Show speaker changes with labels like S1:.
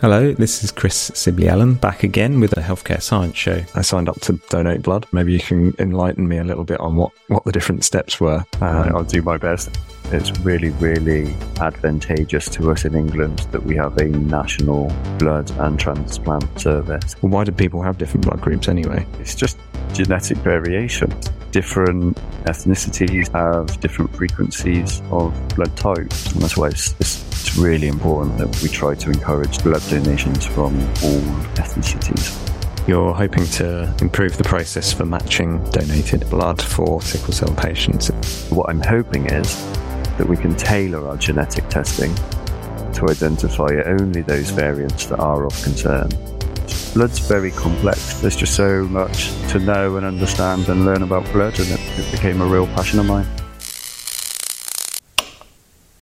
S1: Hello, this is Chris Sibley Allen back again with a healthcare science show.
S2: I signed up to donate blood. Maybe you can enlighten me a little bit on what, what the different steps were.
S3: Um, I'll do my best. It's really, really advantageous to us in England that we have a national blood and transplant service.
S2: Well, why do people have different blood groups anyway?
S3: It's just genetic variation. Different ethnicities have different frequencies of blood types, and that's why it's, it's, it's really important that we try to encourage blood donations from all ethnicities.
S2: You're hoping to improve the process for matching donated blood for sickle cell patients.
S3: What I'm hoping is that we can tailor our genetic testing to identify only those variants that are of concern. Blood's very complex. There's just so much to know and understand and learn about blood, and it, it became a real passion of mine.